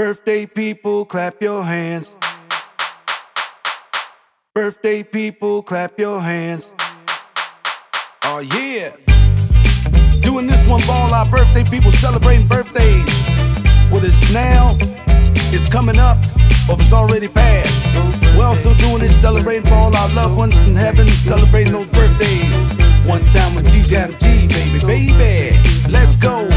Birthday people, clap your hands. Birthday people, clap your hands. Oh yeah. Doing this one for all our birthday people celebrating birthdays. Whether it's now, it's coming up, or if it's already passed. We're also doing it celebrating for all our loved ones in heaven, celebrating those birthdays. One time with DJ Adam T, baby, baby. Let's go.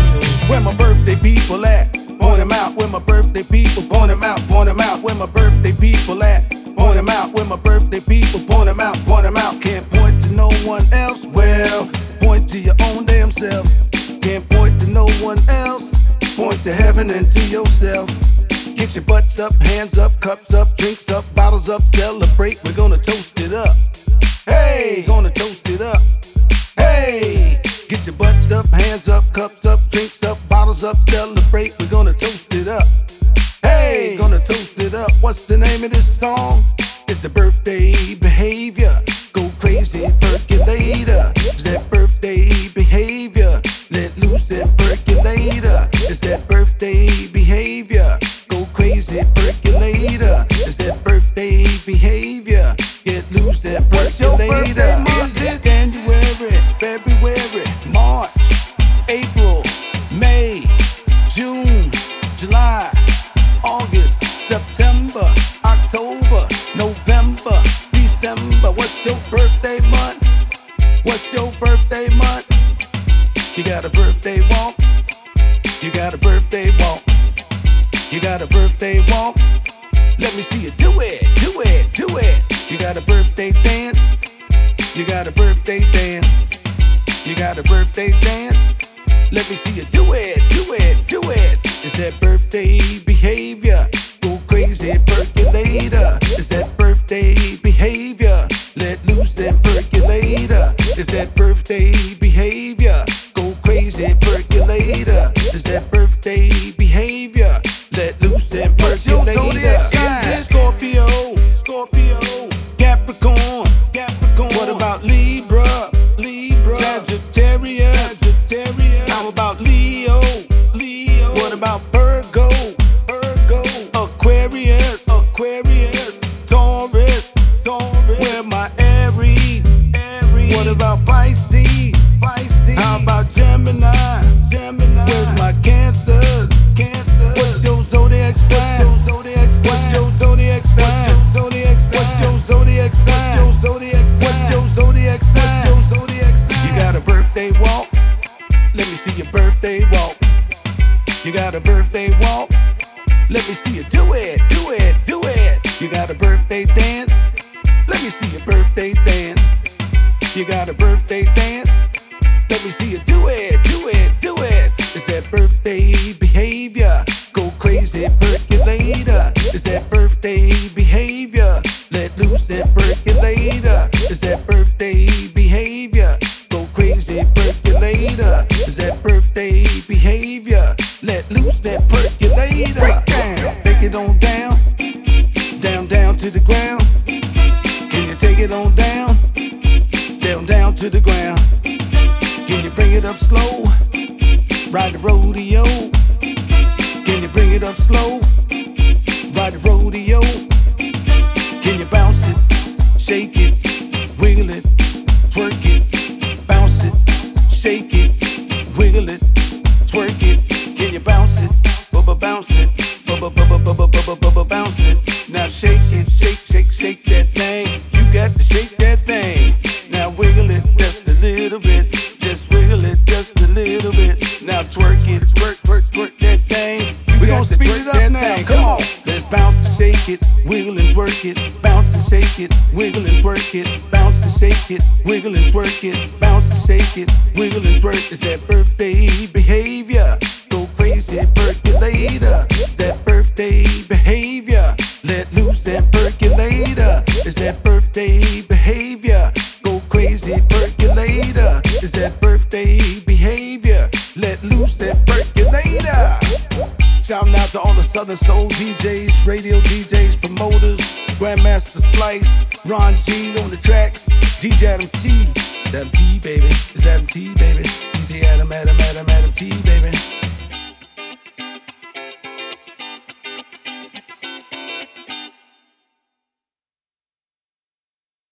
Where my birthday people at? Point them out. Where my birthday people? Point them out. Point them out. Where my birthday people at? Point them out. Where my birthday people? Point them out. Point them out. Can't point to no one else. Well, point to your own damn self. Can't point to no one else. Point to heaven and to yourself. Get your butts up, hands up, cups up, drinks up, bottles up, celebrate. We're gonna toast it up. Hey, gonna toast it up. Hey, get your butts up, hands up, cups up, drinks up, bottles up, celebrate. We're gonna toast it up. Hey, gonna toast it up. What's the name of this song? It's the birthday behavior. Go crazy, percolator. It's that birthday behavior. Let loose that percolator. It's that birthday behavior. Go crazy, percolator. It's that birthday behavior. Get loose that percolator. Is it January, February, March, April, December. What's your birthday month? What's your birthday month? You got a birthday walk. You got a birthday walk. You got a birthday walk. Let me see you do it, do it, do it. You got a birthday dance. You got a birthday dance. You got a birthday dance. Let me see you do it, do it, do it. It's that birthday behavior. Go crazy, percolator. It's that Let loose that a birthday it on down, down, down to the ground. Can you take it on down, down, down to the ground? Can you bring it up slow? Ride the rodeo. Can you bring it up slow? Ride the rodeo. Can you bounce it, shake it, wiggle and twerk it, bounce and shake it, wiggle and twerk it, bounce and shake it, wiggle and twerk it, bounce and shake it, wiggle and twerk. It's that birthday behavior. Go crazy, percolator. That birthday behavior. Let loose that percolator. It's that birthday behavior. Go crazy, percolator. It's that birthday behavior. Let loose that percolator. Shouting out to all the Southern Soul DJs, radio DJs, Grandmaster Slice, Ron G on the tracks, DJ Adam T. Adam T, baby. It's Adam T, baby. DJ Adam, Adam, Adam, Adam T, baby.